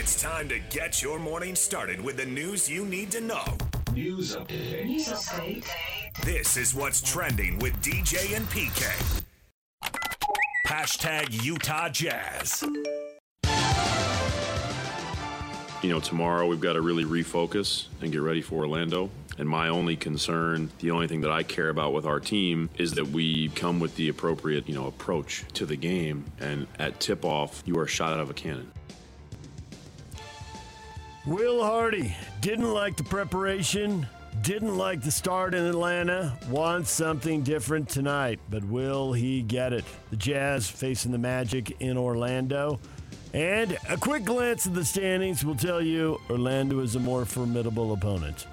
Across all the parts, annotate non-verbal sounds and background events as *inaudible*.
It's time to get your morning started with the news you need to know. News update. News update. This is what's trending with DJ and PK. Hashtag Utah Jazz. You know, tomorrow we've got to really refocus and get ready for Orlando. And my only concern, the only thing that I care about with our team is that we come with the appropriate, you know, approach to the game. And at tip off, you are shot out of a cannon. Will Hardy didn't like the preparation, didn't like the start in Atlanta, wants something different tonight, but will he get it? The Jazz facing the Magic in Orlando. And a quick glance at the standings will tell you Orlando is a more formidable opponent.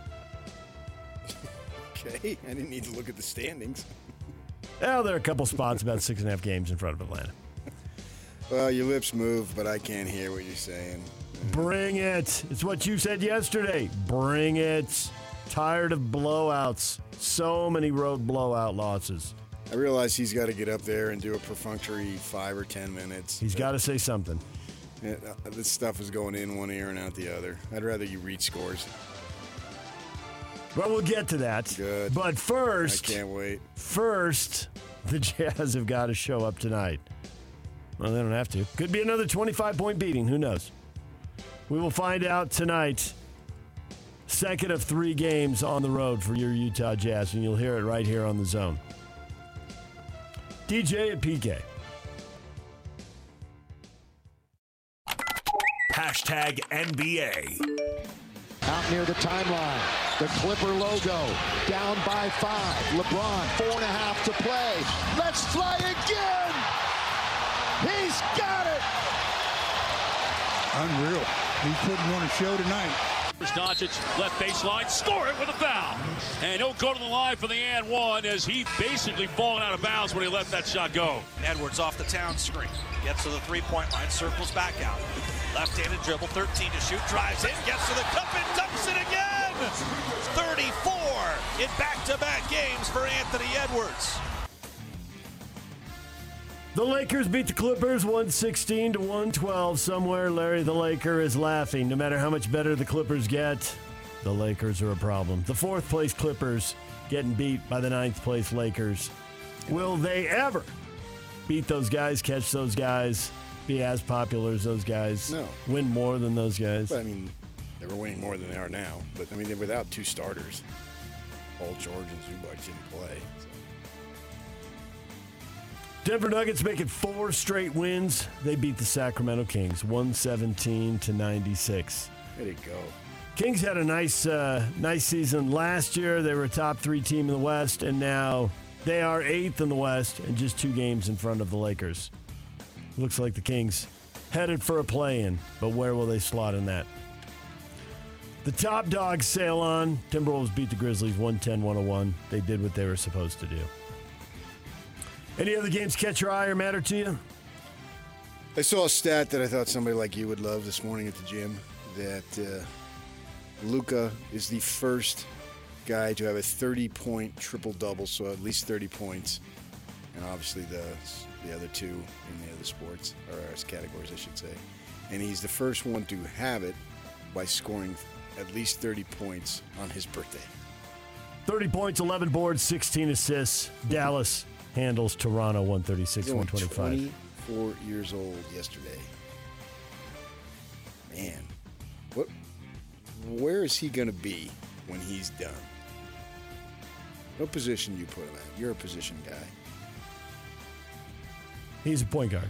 Okay, I didn't need to look at the standings. Well, there are a couple spots about six and a half games in front of Atlanta. Well, your lips move, but I can't hear what you're saying. Bring it. It's what you said yesterday. Bring it. Tired of blowouts. So many road blowout losses. I realize he's got to get up there and do a perfunctory five or ten minutes. He's got to say something. Yeah, uh, this stuff is going in one ear and out the other. I'd rather you read scores. Well, we'll get to that. Good. But first, I can't wait. first, *laughs* the Jazz have got to show up tonight. Well, they don't have to. Could be another 25 point beating. Who knows? We will find out tonight. Second of three games on the road for your Utah Jazz, and you'll hear it right here on the zone. DJ and PK. Hashtag NBA. out near the timeline. The Clipper logo down by five. LeBron, four and a half to play. Let's fly again. He's got it. Unreal. He's putting on a show tonight. Doncic left baseline, score it with a foul. And he'll go to the line for the and one as he basically fallen out of bounds when he let that shot go. Edwards off the town screen. Gets to the three point line, circles back out. Left handed dribble, 13 to shoot, drives in, gets to the cup and dumps it again! 34 in back to back games for Anthony Edwards. The Lakers beat the Clippers 116 to 112. Somewhere, Larry the Laker is laughing. No matter how much better the Clippers get, the Lakers are a problem. The fourth place Clippers getting beat by the ninth place Lakers. Will they ever beat those guys, catch those guys, be as popular as those guys, No. win more than those guys? But I mean, they were winning more than they are now. But I mean, they're without two starters. Paul George and Zubac didn't play. So. Denver Nuggets make it four straight wins. They beat the Sacramento Kings 117 to 96. There you go. Kings had a nice, uh, nice season last year. They were a top three team in the West, and now they are eighth in the West and just two games in front of the Lakers. Looks like the Kings headed for a play-in, but where will they slot in that? The top dogs sail on. Timberwolves beat the Grizzlies 110-101. They did what they were supposed to do. Any other games catch your eye or matter to you? I saw a stat that I thought somebody like you would love this morning at the gym. That uh, Luka is the first guy to have a 30-point triple-double, so at least 30 points, and obviously the the other two in the other sports or categories, I should say. And he's the first one to have it by scoring at least 30 points on his birthday. 30 points, 11 boards, 16 assists. Dallas handles Toronto 136, 125. 24 years old yesterday. Man, what? Where is he going to be when he's done? What position do you put him at? You're a position guy. He's a point guard.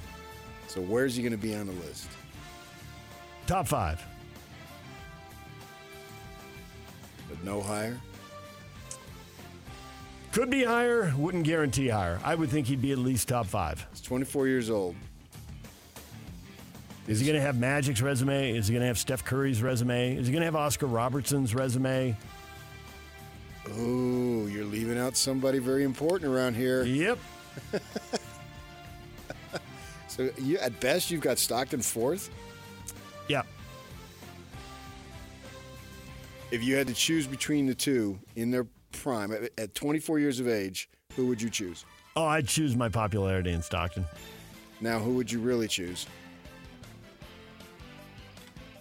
So where's he going to be on the list? Top five. But no higher. Could be higher, wouldn't guarantee higher. I would think he'd be at least top five. He's 24 years old. Is he going to have Magic's resume? Is he going to have Steph Curry's resume? Is he going to have Oscar Robertson's resume? Oh, you're leaving out somebody very important around here. Yep. *laughs* So you, at best, you've got Stockton fourth. Yep. If you had to choose between the two in their prime at, at 24 years of age, who would you choose? Oh, I'd choose my popularity in Stockton. Now, who would you really choose?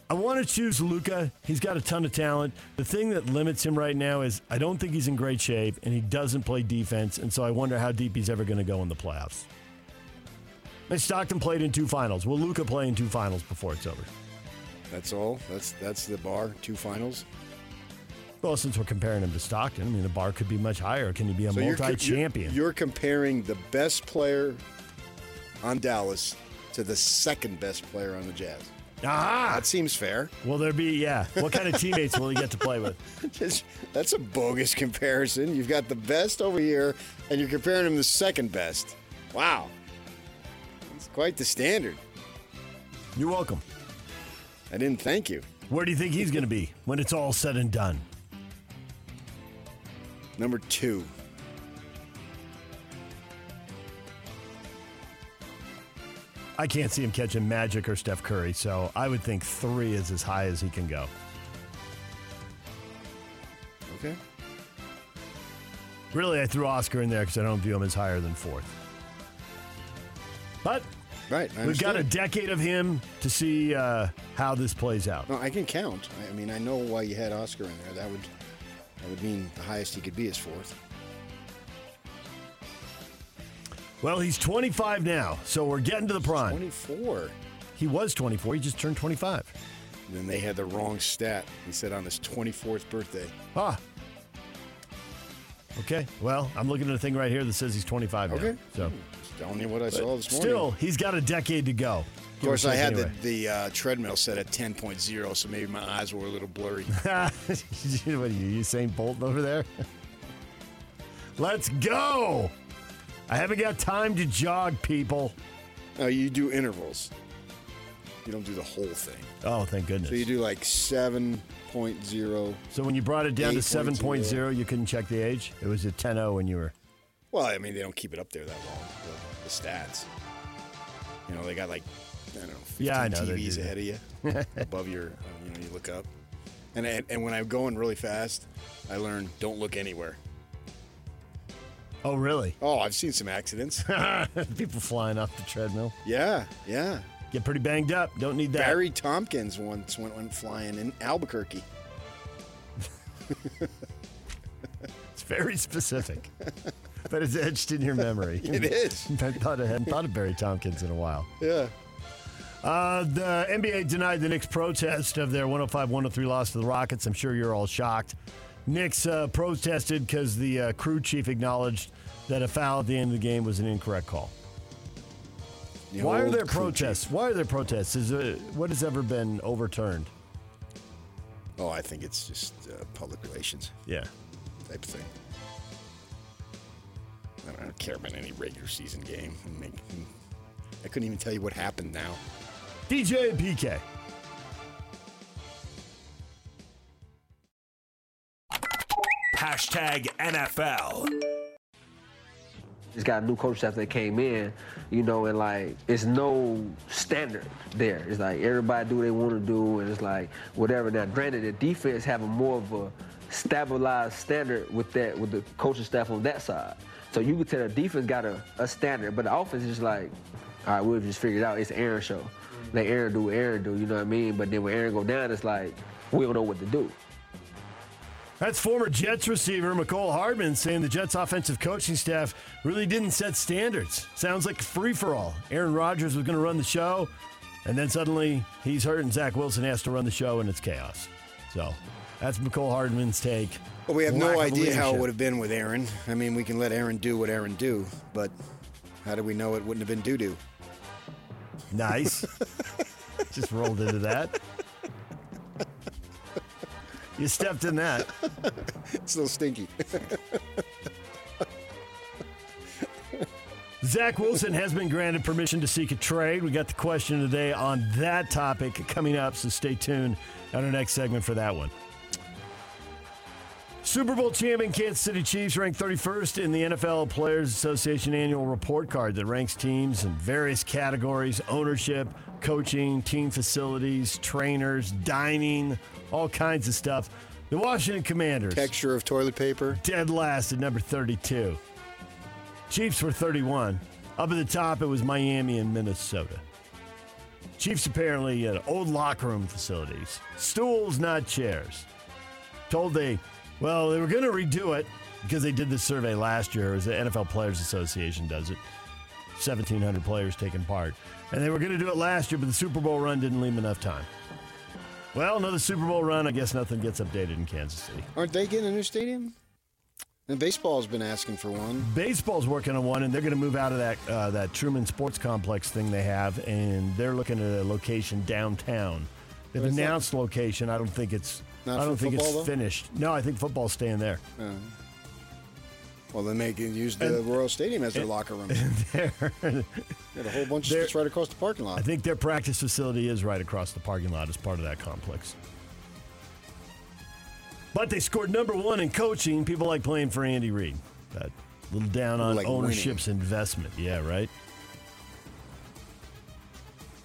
I want to choose Luka. He's got a ton of talent. The thing that limits him right now is I don't think he's in great shape and he doesn't play defense, and so I wonder how deep he's ever going to go in the playoffs. Mitch Stockton played in two finals. Will Luka play in two finals before it's over? That's all. That's that's the bar. Two finals. Well, since we're comparing him to Stockton, I mean the bar could be much higher. Can he be a So multi-champion? You're, you're comparing the best player on Dallas to the second best player on the Jazz. ah, That seems fair. will there be? Yeah. What kind of teammates will he get to play with? *laughs* Just- That's a bogus comparison. You've got the best over here, and you're comparing him to the second best. Wow. It's quite the standard. You're welcome. I didn't thank you. Where do you think he's going to be when it's all said and done? Number two. I can't see him catching Magic or Steph Curry, so I would think three is as high as he can go. Okay. Really, I threw Oscar in there because I don't view him as higher than fourth. But Right. We've got a decade of him to see uh, how this plays out. No, I can count. I- I mean, I know why you had Oscar in there. That would that would mean the highest he could be is fourth. Well, he's 25 now, so we're getting to the prime. 24. He was 24. He just turned 25. And then they had the wrong stat. He said on his 24th birthday. Ah. Okay. Well, I'm looking at a thing right here that says he's 25 now. Okay. So Just telling you what I saw this morning. still, he's got a decade to go. Of course, I had the, the uh, treadmill set at 10.0, so maybe my eyes were a little blurry. *laughs* what are you, Usain Bolt over there? *laughs* Let's go. I haven't got time to jog, people. no, you do intervals. You don't do the whole thing. Oh, thank goodness. So you do like 7.0. So when you brought it down to 8.0. 7.0, you couldn't check the age? It was at 10.0 when you were. Well, I mean, they don't keep it up there that long, the, the stats. You know, they got like, I don't know, 15 Yeah, I know TVs ahead of you, *laughs* above your, uh, you know, you look up. And, and, and when I'm going really fast, I learn don't look anywhere. Oh, really? Oh, I've seen some accidents. *laughs* People flying off the treadmill. yeah, yeah. Get pretty banged up. Don't need that. Barry Tompkins once went, went flying in Albuquerque. *laughs* It's very specific, but it's etched in your memory. It is. I thought I hadn't thought of Barry Tompkins in a while. Yeah. Uh, the NBA denied the Knicks' protest of their 105 103 loss to the Rockets. I'm sure you're all shocked. Knicks uh, protested because the uh, crew chief acknowledged that a foul at the end of the game was an incorrect call. The Why are there protests? chief. Why are there protests? Is it, what has ever been overturned? Oh, I think it's just uh, public relations Yeah. type of thing. I don't, I don't care about any regular season game. I couldn't even tell you what happened now. DJ PK. Hashtag NFL. Just got a new coach after they came in, you know, and like it's no standard there. It's like everybody do what they want to do, and it's like whatever. Now, granted, the defense have a more of a stabilized standard with that with the coaching staff on that side. So you could tell the defense got a, a standard, but the offense is just like, all right, we'll just figure it out. It's Aaron show. Let Aaron do what Aaron do. You know what I mean? But then when Aaron go down, it's like we don't know what to do. That's former Jets receiver Mecole Hardman saying the Jets offensive coaching staff really didn't set standards. Sounds like free for all. Aaron Rodgers was going to run the show, and then suddenly he's hurt, and Zach Wilson has to run the show, and it's chaos. So that's Mecole Hardman's take. Well, we have no Lack of idea how it would have been with Aaron. I mean, we can let Aaron do what Aaron do, but how do we know it wouldn't have been doo doo? Nice. *laughs* Just rolled into that. You stepped in that. It's a little stinky. Zach Wilson has been granted permission to seek a trade. We got the question today on that topic coming up, so stay tuned on our next segment for that one. Super Bowl champion Kansas City Chiefs ranked 31st in the NFL Players Association annual report card that ranks teams in various categories ownership, coaching, team facilities, trainers, dining, all kinds of stuff. The Washington Commanders Texture of toilet paper. dead last at number 32. Chiefs were 31. Up at the top, it was Miami and Minnesota. Chiefs apparently at old locker room facilities, stools, not chairs. Told they, well, they were going to redo it because they did this survey last year. It was the NFL Players Association does it. 1,700 players taking part. And they were going to do it last year, but the Super Bowl run didn't leave enough time. Well, another Super Bowl run. I guess nothing gets updated in Kansas City. Aren't they getting a new stadium? And baseball's been asking for one. Baseball's working on one, and they're going to move out of that uh, that Truman Sports Complex thing they have, and they're looking at a location downtown. They've is that? announced location. I don't think it's. Not I don't think it's though? finished. No, I think football's staying there. Uh, well, then they can use the Royal Stadium as their locker room. *laughs* They're- Got a whole bunch of right across the parking lot. I think their practice facility is right across the parking lot as part of that complex. But they scored number one in coaching. People like playing for Andy Reid. That little down on Like ownership's investment. Yeah, right.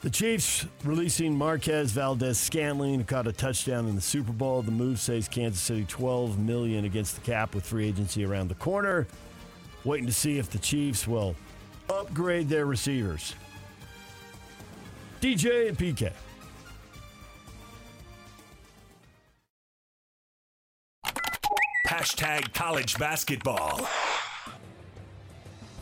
The Chiefs releasing Marquez Valdes Scantling, who caught a touchdown in the Super Bowl. The move saves Kansas City 12 million against the cap with free agency around the corner. Waiting to see if the Chiefs will upgrade their receivers. DJ and PK. Hashtag college basketball.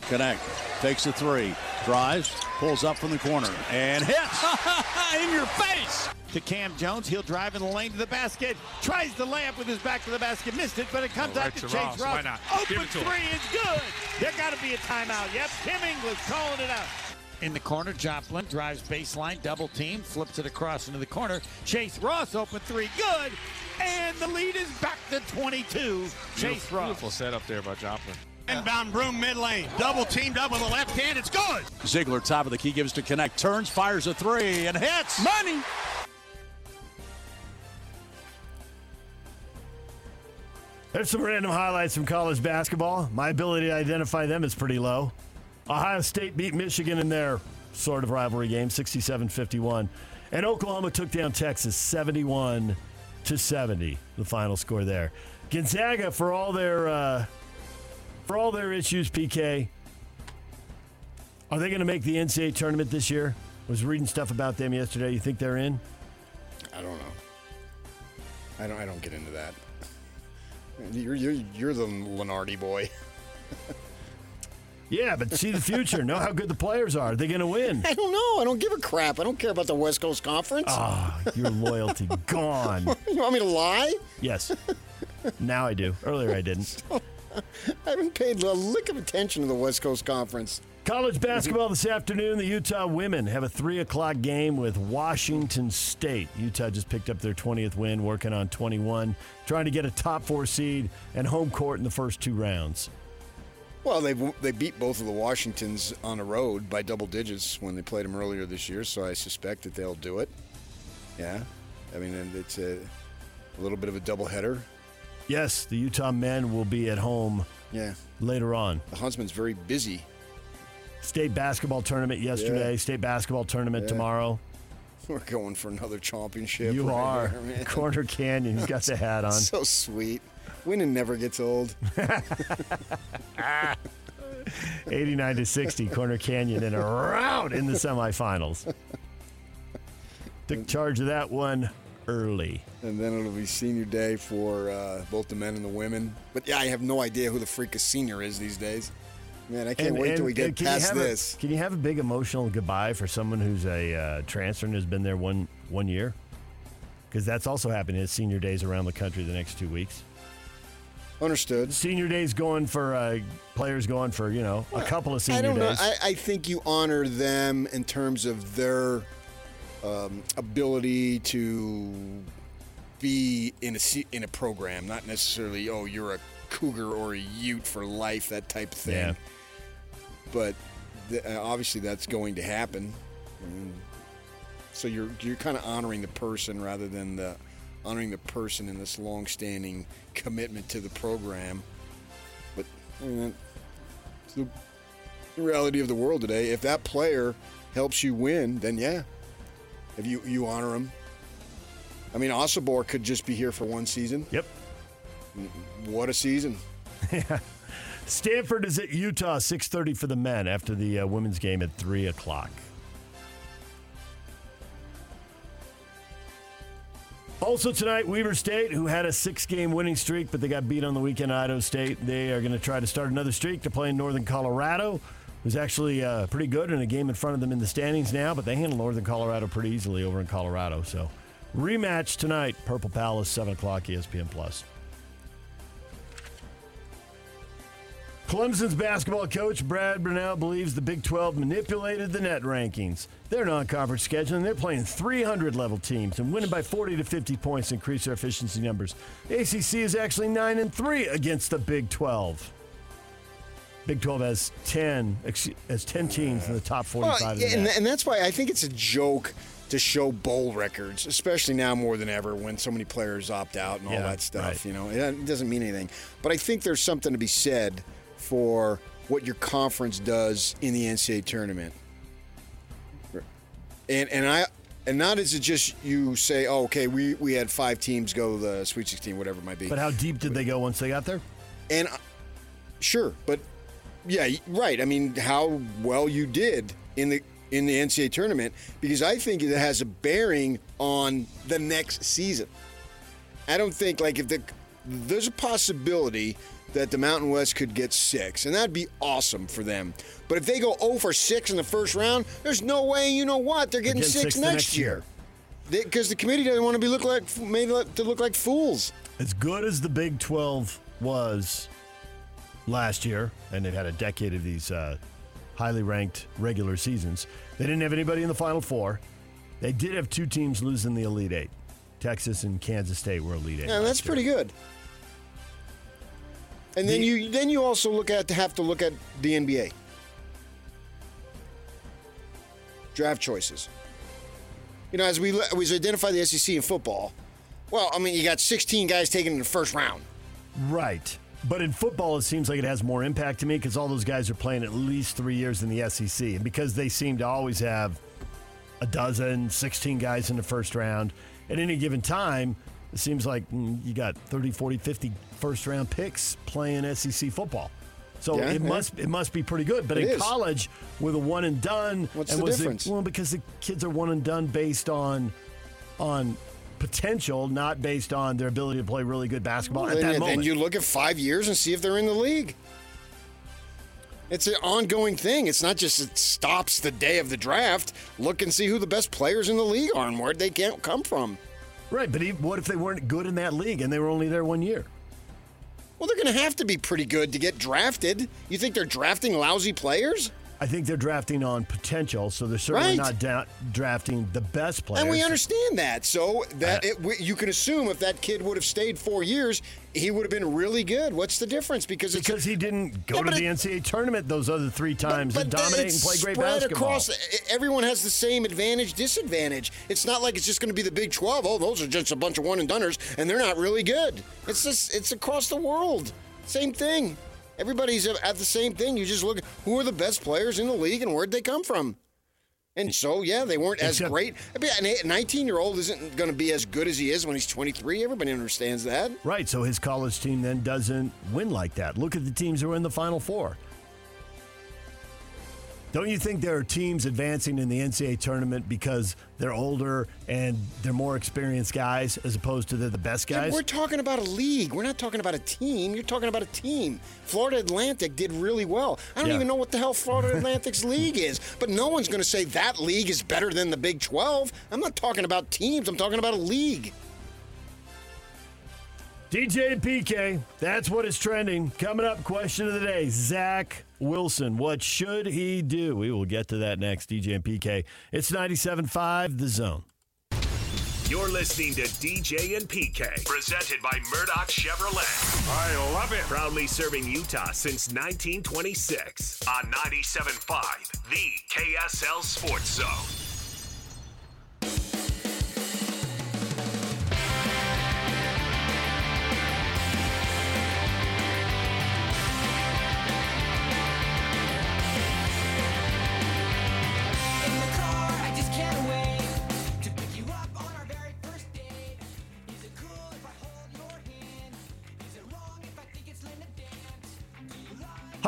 Knecht. Takes a three. Drives. Pulls up from the corner. And hits. *laughs* in your face to Kam Jones. He'll drive in the lane to the basket. Tries the layup with his back to the basket. Missed it, but it comes Oh, out to to Chase Ross. Ross. Why not? Open it three is good. There got to be a timeout. Yep, Tim English calling it out. In the corner, Joplin drives baseline, double team, flips it across into the corner. Chase Ross open three, good, and the lead is back to 22. Chase Beautiful, Ross. beautiful setup there by Joplin. Inbound broom mid lane, double teamed up with the left hand. It's good. Zeigler, top of the key, gives to Knecht. Turns, fires a three, and hits. Money. There's some random highlights from college basketball. My ability to identify them is pretty low. Ohio State beat Michigan in their sort of rivalry game, 67-51. And Oklahoma took down Texas 71 to 70, the final score there. Gonzaga for all their uh, for all their issues, PK. Are they going to make the NCAA tournament this year? Was reading stuff about them yesterday. You think they're in? I don't know. I don't. I don't get into that. You're you're you're the Lunardi boy. *laughs* Yeah, but see the future. know how good the players are. Are they going to win? I don't know. I don't give a crap. I don't care about the West Coast Conference. Ah, your loyalty gone. *laughs* you want me to lie? Yes. Now I do. Earlier I didn't. *laughs* *laughs* I haven't paid a lick of attention to the West Coast Conference. College basketball this afternoon. The Utah women have a three o'clock game with Washington State. Utah just picked up their 20th win, working on 21, trying to get a top four seed and home court in the first two rounds. Well, they they beat both of the Washingtons on the road by double digits when they played them earlier this year, so I suspect that they'll do it. Yeah, I mean it's a, a little bit of a doubleheader. Yes, the Utah men will be at home Yeah, later on. the Huntsman's very busy. State basketball tournament yesterday, Yeah. state basketball tournament Yeah. tomorrow. We're going for another championship. You right are. Corner Canyon, he's got the *laughs* hat on. So sweet. Winning never gets old. *laughs* 89 to 60, Corner Canyon in a rout in the semifinals. Took charge of that one early. And then it'll be senior day for uh, both the men and the women. But yeah, I have no idea who the freak a senior is these days. Man, I can't And- wait till we get past have a- this. can you have a big emotional goodbye for someone who's a uh, transfer and has been there one one year? Because that's also happening at senior days around the country the next two weeks. Understood. Senior days going for uh, players going for you know a couple of senior I don't know. days. I, I think you honor them in terms of their um, ability to be in a in a program, not necessarily oh you're a cougar or a Ute for life, that type of thing. Yeah. But th- uh, obviously that's going to happen. And so you're you're kind of honoring the person rather than the honoring the person in this long-standing commitment to the program. But I mean, it's the the reality of the world today. If that player helps you win, then yeah, if you you honor him, I mean, Osobor could just be here for one season. Yep. What a season. *laughs* yeah. Stanford is at Utah, six thirty for the men after the uh, women's game at three o'clock. Also tonight, Weber State, who had a six-game winning streak, but they got beat on the weekend at Idaho State. They are going to try to start another streak to play in Northern Colorado who's actually uh, pretty good in a game in front of them in the standings now. But they handled Northern Colorado pretty easily over in Colorado. So rematch tonight, Purple Palace, seven o'clock, ESPN Plus. Clemson's basketball coach Brad Brownell believes the Big 12 manipulated the net rankings. Their non-conference scheduling, they're playing 300 level teams and winning by 40 to 50 points increase their efficiency numbers. ACC is actually 9 and 3 against the Big 12. Big 12 has 10 ex- has 10 teams in the top 45 Well, and, and that's why I think it's a joke to show bowl records, especially now more than ever when so many players opt out and all Yeah, that stuff. right. You know, it doesn't mean anything. But I think there's something to be said for what your conference does in the NCAA tournament. And and I and not is it just you say, oh, okay, we, we had five teams go to the Sweet 16, whatever it might be. But how deep did they go once they got there? And uh, sure, but yeah, right. I mean, how well you did in the in the NCAA tournament because I think it has a bearing on the next season. I don't think like if the there's a possibility that the Mountain West could get six, and that'd be awesome for them. But if they go 0 for six in the first round, there's no way. You know what? They're getting, getting six, six next, next year because the committee doesn't want to be look like made to look like fools. As good as the Big 12 was last year, and they've had a decade of these uh, highly ranked regular seasons, they didn't have anybody in the Final Four. They did have two teams losing the Elite Eight. Texas and Kansas State were Elite Eight. Yeah, that's year. pretty good. And then The- you then you also look at to have to look at the NBA draft choices. You know, as we as we identify the SEC in football, well, I mean, you got 16 guys taken in the first round. Right. But in football, it seems like it has more impact to me because all those guys are playing at least three years in the SEC. And because they seem to always have a dozen, 16 guys in the first round, at any given time, it seems like mm, you got 30, 40, 50 first round picks playing SEC football. So Yeah, it yeah. must it must be pretty good. But It in is. college, with a one and done, What's and the difference? well, because the kids are one and done based on on potential, not based on their ability to play really good basketball at that then moment. you look at five years and see if they're in the league. It's an ongoing thing. It's not just it stops the day of the draft. Look and see who the best players in the league are and where they can't come from. Right, but even, what if they weren't good in that league and they were only there one year? Well, they're going to have to be pretty good to get drafted. You think they're drafting lousy players? I think they're drafting on potential, so they're certainly Right. not da- drafting the best players. And we understand that. So that Uh, it, we, you can assume if that kid would have stayed four years, he would have been really good. What's the difference? Because it's because he didn't go Yeah, to the it- NCAA tournament those other three times and dominate and play great basketball. across. Everyone has the same advantage, disadvantage. It's not like it's just going to be the Big 12. Oh, those are just a bunch of one and doneers, and they're not really good. It's just it's across the world. Same thing. Everybody's at the same thing. You just look who are the best players in the league and where'd they come from. And so, yeah, they weren't as Except- great. I mean, a 19 year old isn't going to be as good as he is when he's 23. Everybody understands that. Right, so his college team then doesn't win like that. Look at the teams who are in the Final Four. Don't you think there are teams advancing in the NCAA tournament because they're older and they're more experienced guys as opposed to they're the best Yeah, guys? We're talking about a league. We're not talking about a team. You're talking about a team. Florida Atlantic did really well. I don't Yeah. even know what the hell Florida *laughs* Atlantic's league is, but no one's going to say that league is better than the Big 12. I'm not talking about teams. I'm talking about a league. DJ and PK, that's what is trending. Coming up, question of the day Zach Wilson. What should he do? We will get to that next. DJ and PK. It's 97.5 The Zone. You're listening to DJ and PK, presented by Murdock Chevrolet. I love it. Proudly serving Utah since 1926 on 97.5, the KSL Sports Zone.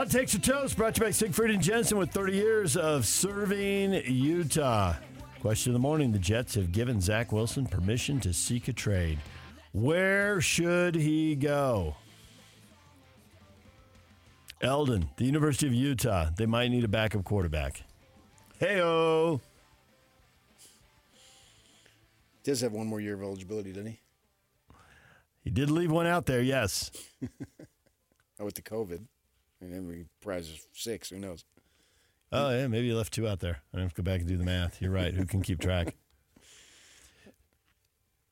Hot Takes or Toast brought to you by Siegfried and Jensen with 30 years of serving Utah. Question of the morning: The Jets have given Zach Wilson permission to seek a trade. Where should he go? Eldon, the University of Utah. They might need a backup quarterback. Hey, Heyo. Does have one more year of eligibility, doesn't he? He did leave one out there, yes. *laughs* Oh, with the COVID. And then we prize is six. Who knows? Oh, yeah, maybe you left two out there. I have to go back and do the math. You're right. Who can keep track?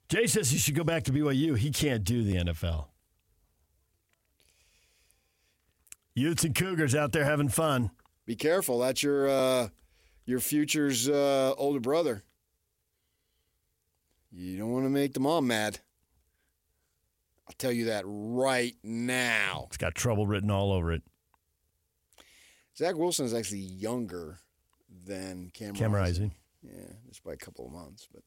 Jay says he should go back to BYU. He can't do the NFL. Utes and Cougars out there having fun. Be careful. That's your uh, your future's uh, older brother. You don't want to make the mom mad. I'll tell you that right now. It's got trouble written all over it. Zach Wilson is actually younger than Cam, Cam Rising. Yeah, just by a couple of months, but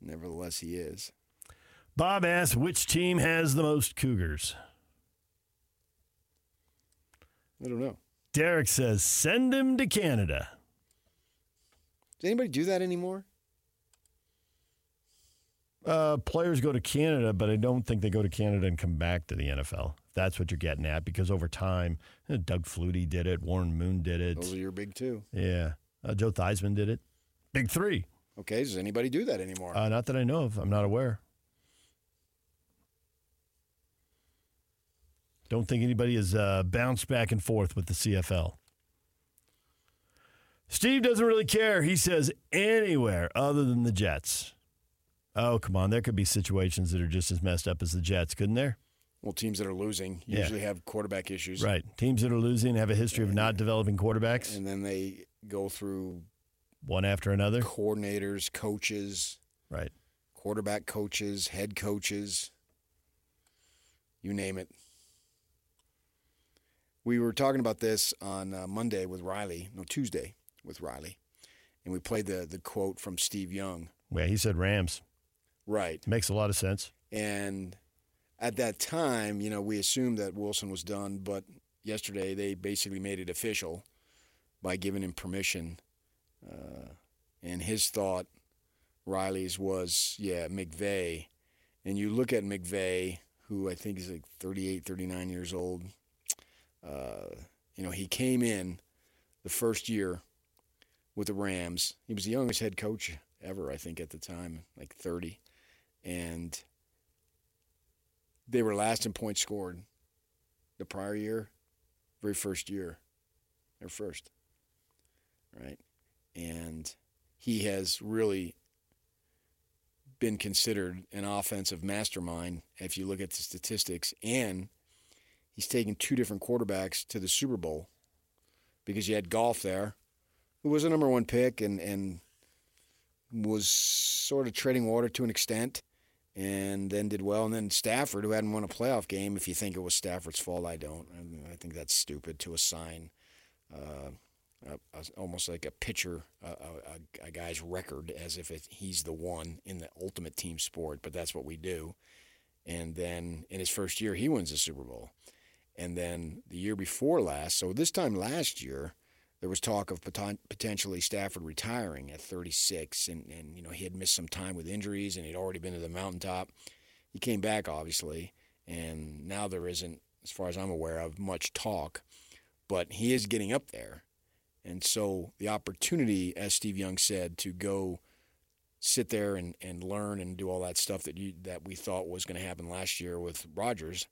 nevertheless, he is. Bob asks, which team has the most Cougars? I don't know. Derek says, send him to Canada. Does anybody do that anymore? Uh, players go to Canada, but I don't think they go to Canada and come back to the NFL. That's what you're getting at, because over time, uh, Doug Flutie did it, Warren Moon did it. Those are your big two. Yeah. Uh, Joe Theismann did it. Big three. Okay, does anybody do that anymore? Uh, not that I know of. I'm not aware. Don't think anybody has uh, bounced back and forth with the CFL. Steve doesn't really care. He says anywhere other than the Jets. Oh, come on. There could be situations that are just as messed up as the Jets, couldn't there? Well, teams that are losing Yeah. usually have quarterback issues. Right. Teams that are losing have a history of not developing quarterbacks, And then they go through one after another. coordinators, coaches, Right. quarterback coaches, head coaches, you name it. We were talking about this on uh, Monday with Riley, no Tuesday with Riley, and we played the the quote from Steve Young. Yeah, he said Rams. Right. Makes a lot of sense. And at that time, you know, we assumed that Wilson was done, but yesterday they basically made it official by giving him permission. Uh, and his thought, Riley's, was, yeah, McVay. And you look at McVay, who I think is like 38, 39 years old. Uh, you know, he came in the first year with the Rams. He was the youngest head coach ever, I think, at the time, like 30. And they were last in points scored the prior year, very first year. They're first. Right? And he has really been considered an offensive mastermind if you look at the statistics. And he's taken two different quarterbacks to the Super Bowl because you had Goff there, who was a number one pick and, and was sort of treading water to an extent and then did well. And then Stafford, who hadn't won a playoff game, if you think it was Stafford's fault, I don't. I, think that's stupid to assign uh, a, a, almost like a pitcher, a, a, a guy's record as if it, he's the one in the ultimate team sport, but that's what we do. And then in his first year, he wins the Super Bowl. And then the year before last, so this time last year, there was talk of poten- potentially Stafford retiring at 36, and, and you know he had missed some time with injuries, and he'd already been to the mountaintop. He came back, obviously, and now there isn't, as far as I'm aware of, much talk, but he is getting up there, and so the opportunity, as Steve Young said, to go sit there and, and learn and do all that stuff that you that we thought was going to happen last year with Rodgers,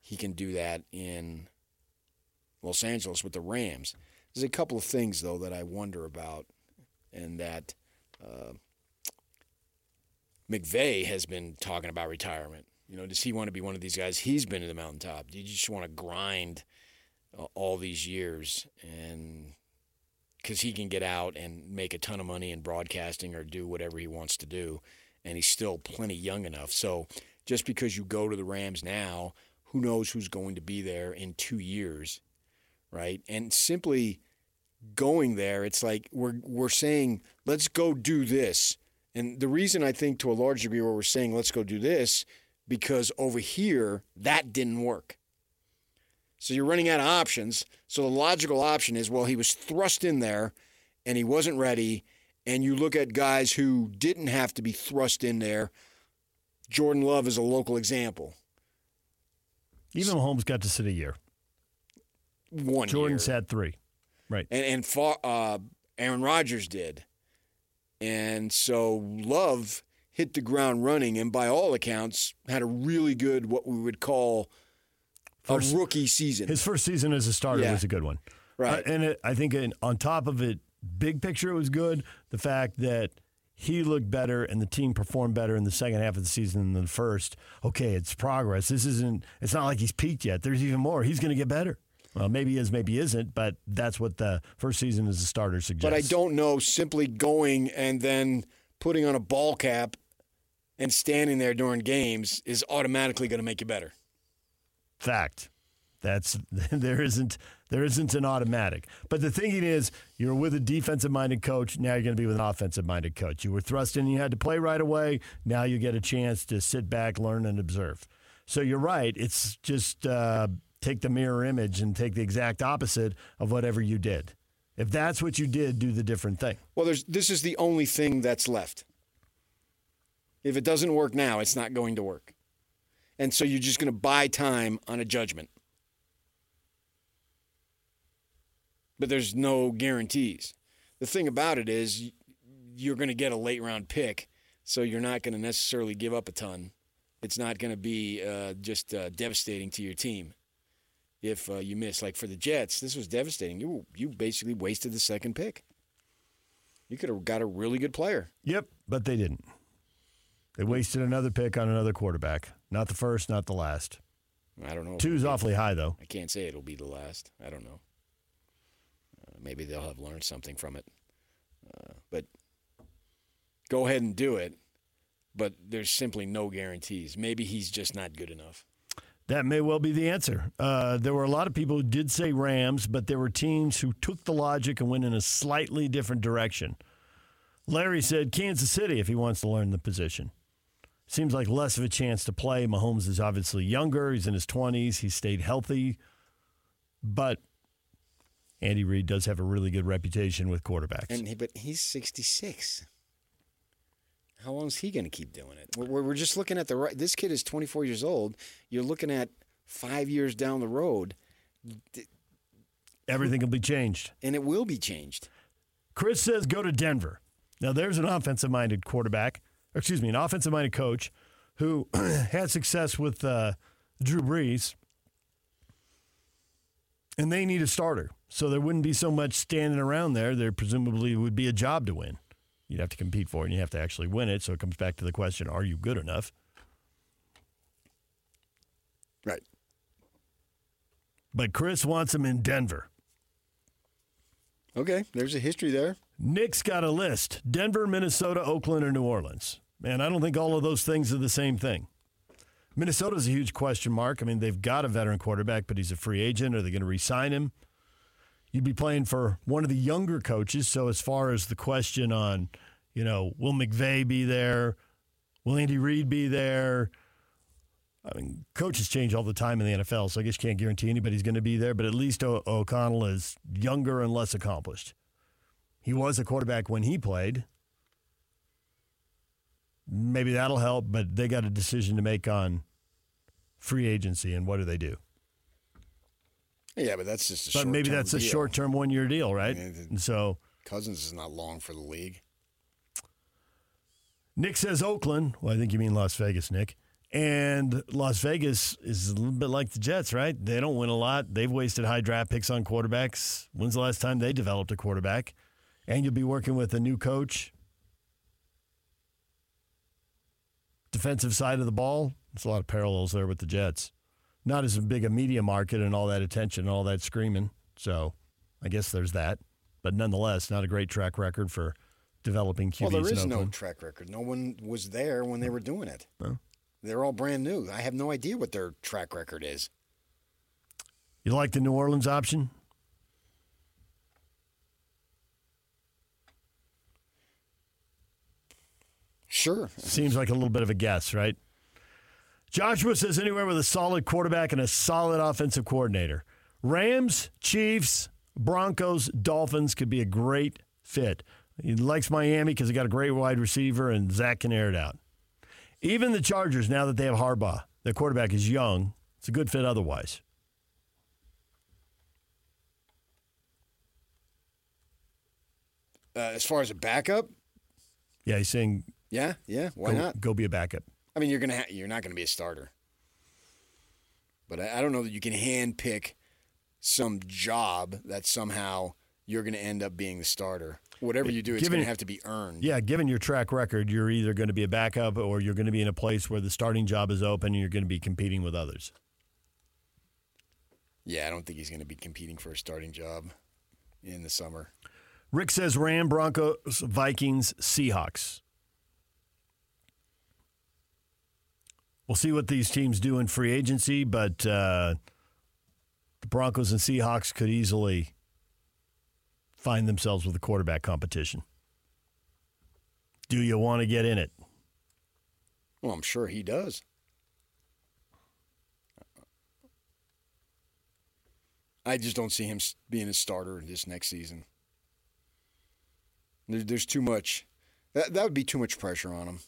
he can do that in Los Angeles with the Rams. There's a couple of things though that I wonder about, and that uh, McVay has been talking about retirement. You know, does he want to be one of these guys? He's been to the mountaintop. Do you just want to grind uh, all these years and because he can get out and make a ton of money in broadcasting or do whatever he wants to do, and he's still plenty young enough. So just because you go to the Rams now, who knows who's going to be there in two years, right? And simply going there, it's like we're we're saying let's go do this, and the reason I think to a large degree where we're saying let's go do this because over here that didn't work. So you're running out of options. So the logical option is well, he was thrust in there and he wasn't ready. And you look at guys who didn't have to be thrust in there. Jordan Love is a local example. Even Mahomes got to sit a year. One Jordan year. sat three. Right. and and far, uh, Aaron Rodgers did, and so Love hit the ground running, and by all accounts had a really good what we would call First- a rookie season. His first season as a starter Yeah. was a good one. Right. Uh, and it, I think in, on top of it, big picture, it was good. The fact that he looked better and the team performed better in the second half of the season than the first. Okay, it's progress. This isn't, it's not like he's peaked yet. There's even more. He's going to get better. Well, maybe is, maybe isn't, but that's what the first season as a starter suggests. but I don't know simply going and then putting on a ball cap and standing there during games is automatically going to make you better. Fact. That's *laughs* there isn't there isn't an automatic. But the thinking is you're with a defensive minded coach, now you're going to be with an offensive minded coach. You were thrust in, you had to play right away. Now you get a chance to sit back, learn, and observe. So you're right. It's just uh, take the mirror image and take the exact opposite of whatever you did. If that's what you did, do the different thing. Well, this is the only thing that's left. If it doesn't work now, it's not going to work. And so you're just going to buy time on a judgment. But there's no guarantees. The thing about it is you're going to get a late round pick, so you're not going to necessarily give up a ton. It's not going to be uh, just uh, devastating to your team if uh, you miss. Like for the Jets, this was devastating. You you basically wasted the second pick. You could have got a really good player. Yep, but they didn't. They wasted another pick on another quarterback. Not the first, not the last. I don't know. Two's awfully high, though. I can't say it'll be the last. I don't know. Uh, maybe they'll have learned something from it. Uh, but go ahead and do it. But there's simply no guarantees. Maybe he's just not good enough. That may well be the answer. Uh, there were a lot of people who did say Rams, but there were teams who took the logic and went in a slightly different direction. Larry said Kansas City if he wants to learn the position. Seems like less of a chance to play. Mahomes is obviously younger. He's in his 20s. He stayed healthy. But Andy Reid does have a really good reputation with quarterbacks. And but he's 66. How long is he going to keep doing it? We're, we're just looking at the right. This kid is 24 years old. You're looking at five years down the road, Everything will be changed. and it will be changed. Chris says go to Denver. Now, there's an offensive minded quarterback, or excuse me, an offensive minded coach who *clears throat* had success with uh, Drew Brees, and they need a starter. So there wouldn't be so much standing around there. There presumably would be a job to win. You'd have to compete for it, and you have to actually win it. So it comes back to the question are you good enough? Right. But Chris wants him in Denver. Okay, there's a history there. Nick's got a list Denver, Minnesota, Oakland, or New Orleans. Man, I don't think all of those things are the same thing. Minnesota's a huge question mark. I mean, they've got a veteran quarterback, but he's a free agent. Are they going to re sign him? You'd be playing for one of the younger coaches. So, as far as the question on, you know, will McVay be there? Will Andy Reid be there? I mean, coaches change all the time in the NFL, so I guess you can't guarantee anybody's going to be there, but at least o- O'Connell is younger and less accomplished. He was a quarterback when he played. Maybe that'll help, but they got a decision to make on free agency and what do they do? Yeah, but that's just a But maybe that's a deal. short term one year deal, right? The- And so Cousins is not long for the league. Nick says Oakland. Well, I think you mean Las Vegas, Nick. And Las Vegas is a little bit like the Jets, right? They don't win a lot. They've wasted high draft picks on quarterbacks. When's the last time they developed a quarterback? And you'll be working with a new coach. Defensive side of the ball. There's a lot of parallels there with the Jets. Not as big a media market and all that attention and all that screaming. So I guess there's that. But nonetheless, not a great track record for developing QBs Well, there in no track record. No one was there when they were doing it. No. They're all brand new. I have no idea what their track record is. You like the New Orleans option? Sure. Seems like a little bit of a guess, right? Joshua says anywhere with a solid quarterback and a solid offensive coordinator. Rams, Chiefs, Broncos, Dolphins could be a great fit. He likes Miami because they got a great wide receiver and Zach can air it out. Even the Chargers, now that they have Harbaugh, their quarterback is young. It's a good fit otherwise. Uh, as far as a backup, Yeah, he's saying yeah, yeah, why go, not? go be a backup. I mean, you're gonna ha- you're not gonna be a starter, but I, I don't know that you can hand pick some job that somehow you're gonna end up being the starter. Whatever you do, it's Given- gonna have to be earned. Yeah, given your track record, you're either going to be a backup or you're going to be in a place where the starting job is open and you're going to be competing with others. Yeah, I don't think he's gonna be competing for a starting job in the summer. Rick says Ram, Broncos, Vikings, Seahawks. We'll see what these teams do in free agency, but uh, the Broncos and Seahawks could easily find themselves with a quarterback competition. Do you want to get in it? Well, I'm sure he does. I just don't see him being a starter this next season. There's too much. That, that would be too much pressure on him.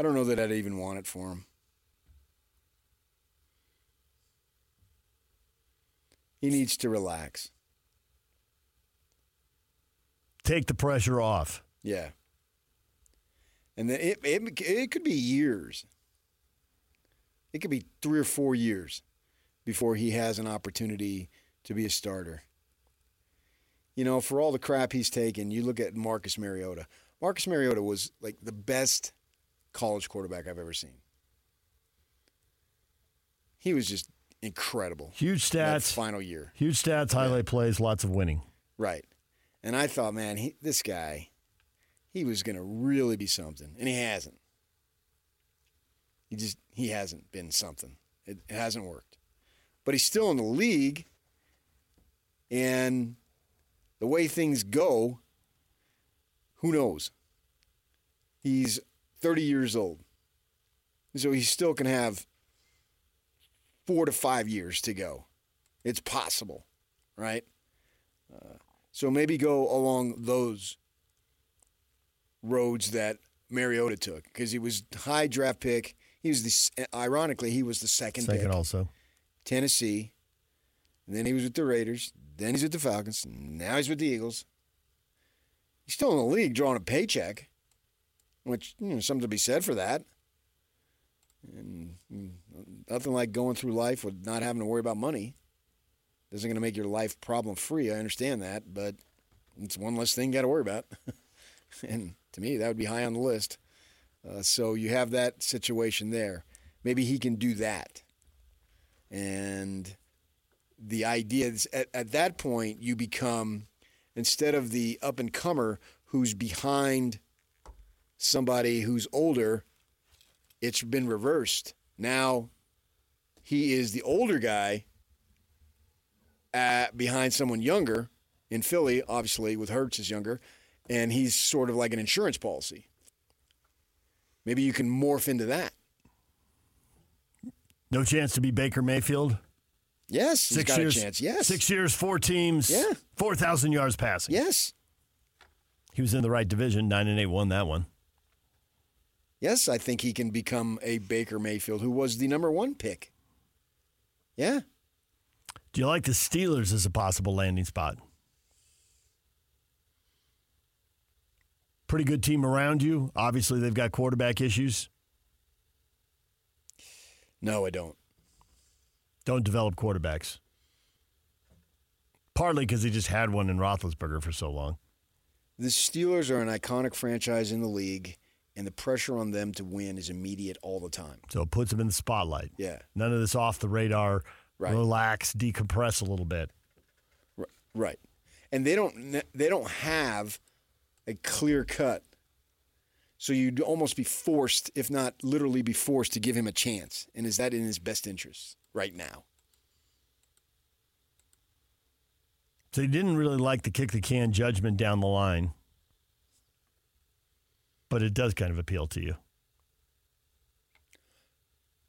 I don't know that I'd even want it for him. He needs to relax. Take the pressure off. Yeah. And then it, it it could be years. It could be three or four years before he has an opportunity to be a starter. You know, for all the crap he's taken, you look at Marcus Mariota. Marcus Mariota was like the best college quarterback I've ever seen. He was just incredible. Huge stats. final year. Huge stats, highlight plays, lots of winning. Right. And I thought, man, he, this guy, he was going to really be something, and he hasn't. He just he hasn't been something. It, it hasn't worked. But he's still in the league, and the way things go, who knows? He's 30 years old, so he still can have four to five years to go. It's possible, right? Uh, so maybe go along those roads that Mariota took because he was high draft pick. He was the ironically he was the second, Second pick. also. Tennessee. And then he was with the Raiders. Then he's with the Falcons. Now he's with the Eagles. He's still in the league drawing a paycheck, which you know something to be said for that. And mm, nothing like going through life with not having to worry about money. Isn't going to make your life problem free. I understand that, but it's one less thing you got to worry about. *laughs* and to me, that would be high on the list. Uh, so you have that situation there. Maybe he can do that. And the idea is at, at that point, you become, instead of the up and comer who's behind somebody who's older, it's been reversed. Now he is the older guy at, behind someone younger in Philly, obviously, with Hurts is younger, and he's sort of like an insurance policy. Maybe you can morph into that. No chance to be Baker Mayfield. Yes, got years, a chance. Yes. Six years, four teams. Yeah. 4,000 yards passing. Yes. He was in the right division. Nine and eight won that one. Yes, I think he can become a Baker Mayfield, who was the number one pick. Yeah. Do you like the Steelers as a possible landing spot? Pretty good team around you. Obviously, they've got quarterback issues. No, I don't. Don't develop quarterbacks. Partly because they just had one in Roethlisberger for so long. The Steelers are an iconic franchise in the league, and the pressure on them to win is immediate all the time. So it puts them in the spotlight. Yeah. None of this off the radar. Right. Relax, decompress a little bit. Right. And they don't they don't have a clear cut. So you'd almost be forced, if not literally be forced, to give him a chance. And is that in his best interest right now? So he didn't really like the kick the can judgment down the line, but it does kind of appeal to you.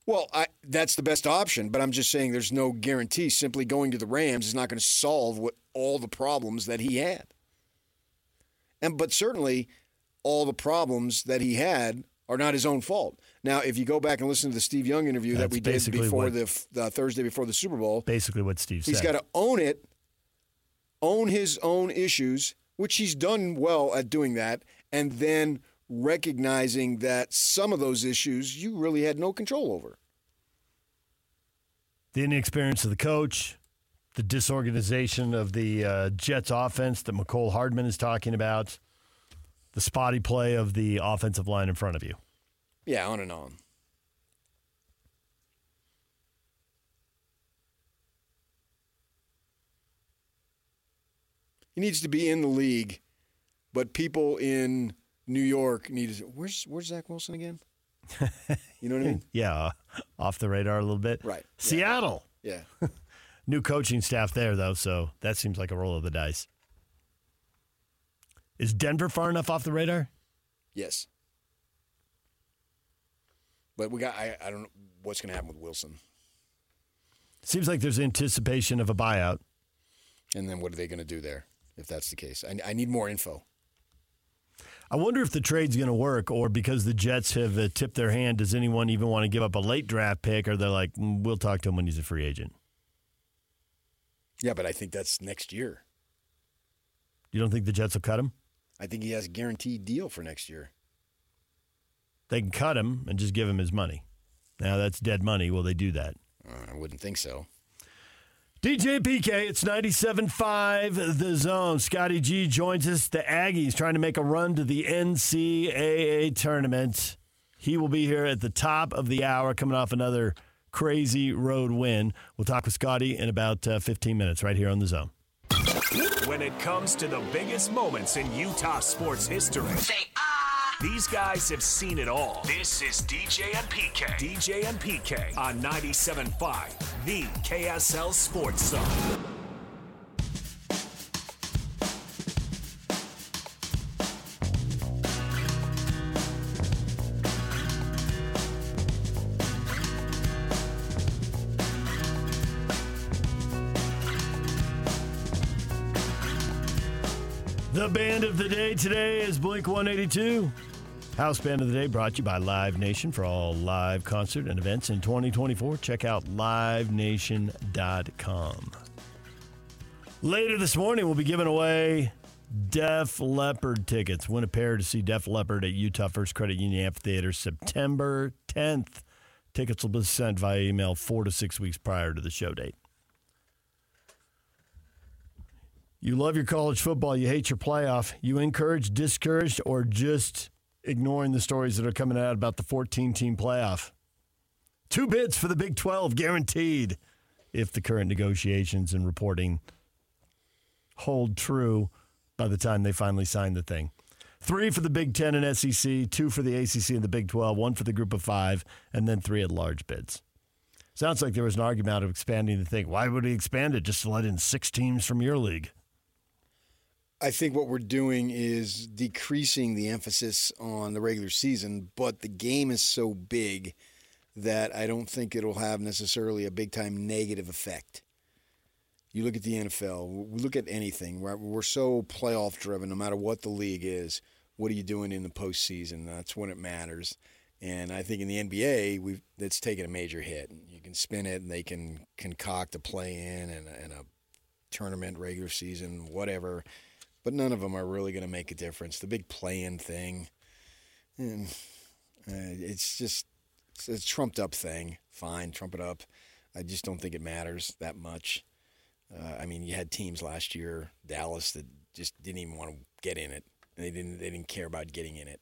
Well, I, that's the best option, but I'm just saying there's no guarantee. Simply going to the Rams is not going to solve what all the problems that he had. And but certainly, all the problems that he had are not his own fault. Now, if you go back and listen to the Steve Young interview that we did before what- the the Thursday before the Super Bowl, Basically, what Steve He's said. got to own it, own his own issues, which he's done well at doing that, and then recognizing that some of those issues you really had no control over. the inexperience of the coach, the disorganization of the uh, Jets offense that Mecole Hardman is talking about, the spotty play of the offensive line in front of you. Yeah, on and on. He needs to be in the league, but people in New York need to. Where's Where's Zach Wilson again? You know what I mean? *laughs* Yeah, off the radar a little bit. Right. Seattle. Yeah. *laughs* New coaching staff there, though, so that seems like a roll of the dice. Is Denver far enough off the radar? Yes. But we got. I, I don't know what's going to happen with Wilson, Seems like there's anticipation of a buyout. and then what are they going to do there if that's the case? I, I need more info. I wonder if the trade's going to work, or because the Jets have uh, tipped their hand, does anyone even want to give up a late draft pick, or they're like, "Mm, we'll talk to him when he's a free agent? Yeah, but I think that's next year. You don't think the Jets will cut him? I think he has a guaranteed deal for next year. They can cut him and just give him his money. Now that's dead money. Will they do that? Uh, I wouldn't think so. DJ PK, it's 97.5 The Zone. Scotty G joins us. The Aggies trying to make a run to the NCAA tournament. He will be here at the top of the hour, coming off another crazy road win. We'll talk with Scotty in about uh, 15 minutes right here on The Zone. When it comes to the biggest moments in Utah sports history, these guys have seen it all. This is DJ and PK. DJ and PK on 97.5, the KSL Sports Zone. The band of the day today is Blink 182. House band of the day brought to you by Live Nation for all live concert and events in 2024. Check out livenation.com. Later this morning, we'll be giving away Def Leppard tickets. Win a pair to see Def Leppard at Utah First Credit Union Amphitheater September 10th. Tickets will be sent via email four to six weeks prior to the show date. You love your college football, you hate your playoff. You encourage, discouraged, or just ignoring the stories that are coming out about the 14 team playoff. Two bids for the Big 12 guaranteed if the current negotiations and reporting hold true by the time they finally sign the thing. Three for the Big 10 and SEC, two for the ACC and the Big 12, one for the group of five, and then three at large bids. Sounds like there was an argument of expanding the thing. Why would he expand it just to let in six teams from your league? I think what we're doing is decreasing the emphasis on the regular season, but the game is so big that I don't think it'll have necessarily a big time negative effect. You look at the NFL, we look at anything. We're, we're so playoff driven, no matter what the league is. What are you doing in the postseason? That's when it matters. And I think in the NBA, we've it's taken a major hit. You can spin it, and they can concoct a play in and, and a tournament, regular season, whatever. But none of them are really going to make a difference. The big play-in thing, and, uh, it's just it's a trumped up thing. Fine, trump it up. I just don't think it matters that much. Uh, I mean, you had teams last year, Dallas, that just didn't even want to get in it. And they didn't. They didn't care about getting in it.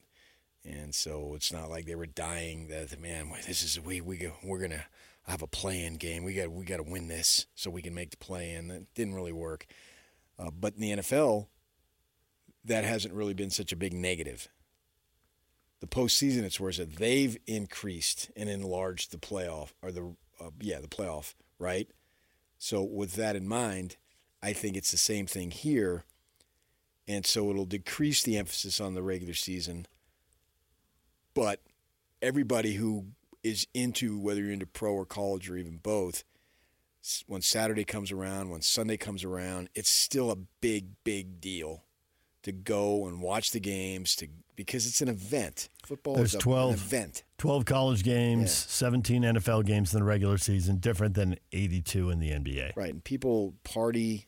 And so it's not like they were dying. That man, this is we we go, we're gonna have a play-in game. We got we got to win this so we can make the play-in. That didn't really work. Uh, but in the NFL, that hasn't really been such a big negative. The postseason, it's worse. that They've increased and enlarged the playoff, or the uh, yeah, the playoff, right? So with that in mind, I think it's the same thing here, and so it'll decrease the emphasis on the regular season. But everybody who is into whether you're into pro or college or even both, when Saturday comes around, when Sunday comes around, it's still a big, big deal to go and watch the games to because it's an event. Football There's is a, 12. an event. 12 college games, Yeah. 17 NFL games in the regular season, different than 82 in the NBA. Right, and people party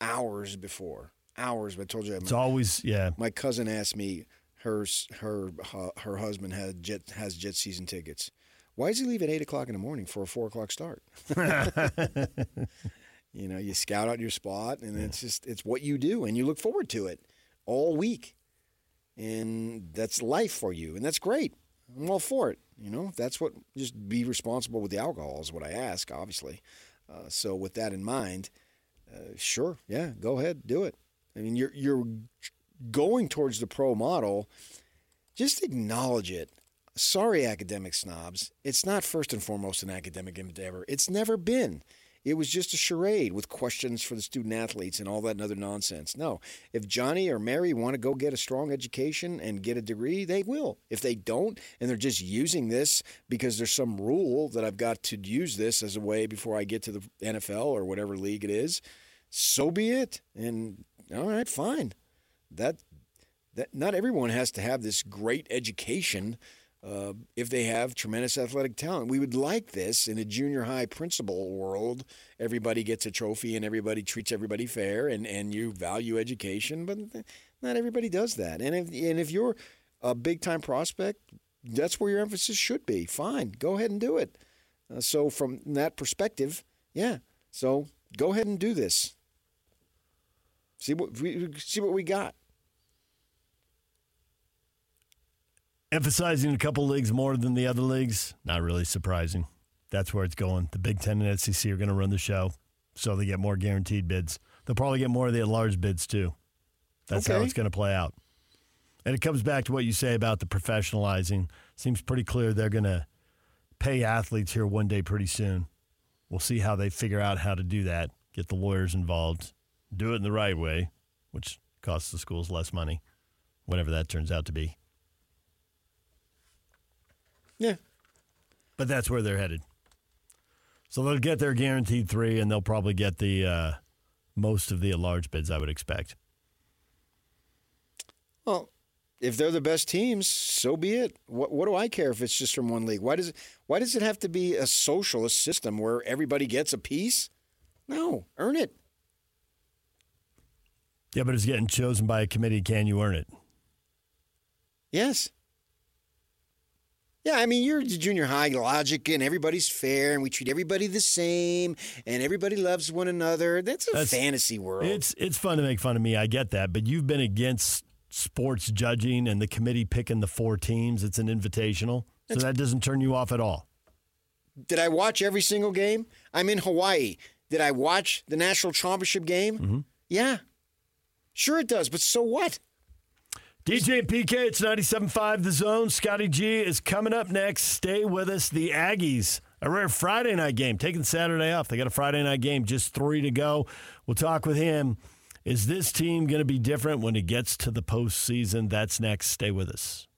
hours before. Hours. But I told you, It's always, yeah. my cousin asked me her her uh, her husband had jet has jet season tickets. Why does he leave at eight o'clock in the morning for a four o'clock start? *laughs* *laughs* you know, you scout out your spot, and it's just it's what you do, and you look forward to it all week, and that's life for you, and that's great. I'm all for it. You know, that's what just be responsible with the alcohol is what I ask, obviously. Uh, so with that in mind, uh, sure, yeah, go ahead, do it. I mean, you're you're going towards the pro model. Just acknowledge it. Sorry, academic snobs. It's not first and foremost an academic endeavor. It's never been. It was just a charade with questions for the student athletes and all that other nonsense. No, if Johnny or Mary want to go get a strong education and get a degree, they will. If they don't, and they're just using this because there's some rule that I've got to use this as a way before I get to the NFL or whatever league it is, so be it. And all right, fine. That that not everyone has to have this great education uh, if they have tremendous athletic talent. We would like this in a junior high principal world. Everybody gets a trophy and everybody treats everybody fair and, and you value education, but not everybody does that. And if, and if you're a big time prospect, that's where your emphasis should be. Fine, go ahead and do it. Uh, so, from that perspective, yeah. So, go ahead and do this. See what we see what we got. Emphasizing a couple leagues more than the other leagues, not really surprising. That's where it's going. The Big Ten and SEC are going to run the show, so they get more guaranteed bids. They'll probably get more of the at-large bids too. That's how it's going to play out. And it comes back to what you say about the professionalizing. Seems pretty clear they're going to pay athletes here one day pretty soon. We'll see how they figure out how to do that. Get the lawyers involved, do it in the right way, which costs the schools less money, whatever that turns out to be. Yeah. But that's where they're headed. So they'll get their guaranteed three, and they'll probably get the uh, most of the large bids, I would expect. Well, if they're the best teams, so be it. What, what do I care if it's just from one league? Why does it, why does it have to be a socialist system where everybody gets a piece? No, earn it. Yeah, but it's getting chosen by a committee. Can you earn it? Yes. Yeah, I mean, you're the junior high logic, and everybody's fair, and we treat everybody the same, and everybody loves one another. That's a That's- fantasy world. It's it's fun to make fun of me. I get that, but you've been against sports judging and the committee picking the four teams. It's an invitational, so that doesn't turn you off at all. Did I watch every single game? I'm in Hawaii. Did I watch the national championship game? Mm-hmm. Yeah. Sure, it does, but so what? DJ and PK, it's 97.5 The Zone. Scotty G is coming up next. Stay with us. The Aggies, a rare Friday night game, taking Saturday off. They got a Friday night game, just three to go. We'll talk with him. Is this team going to be different when it gets to the postseason? That's next. Stay with us.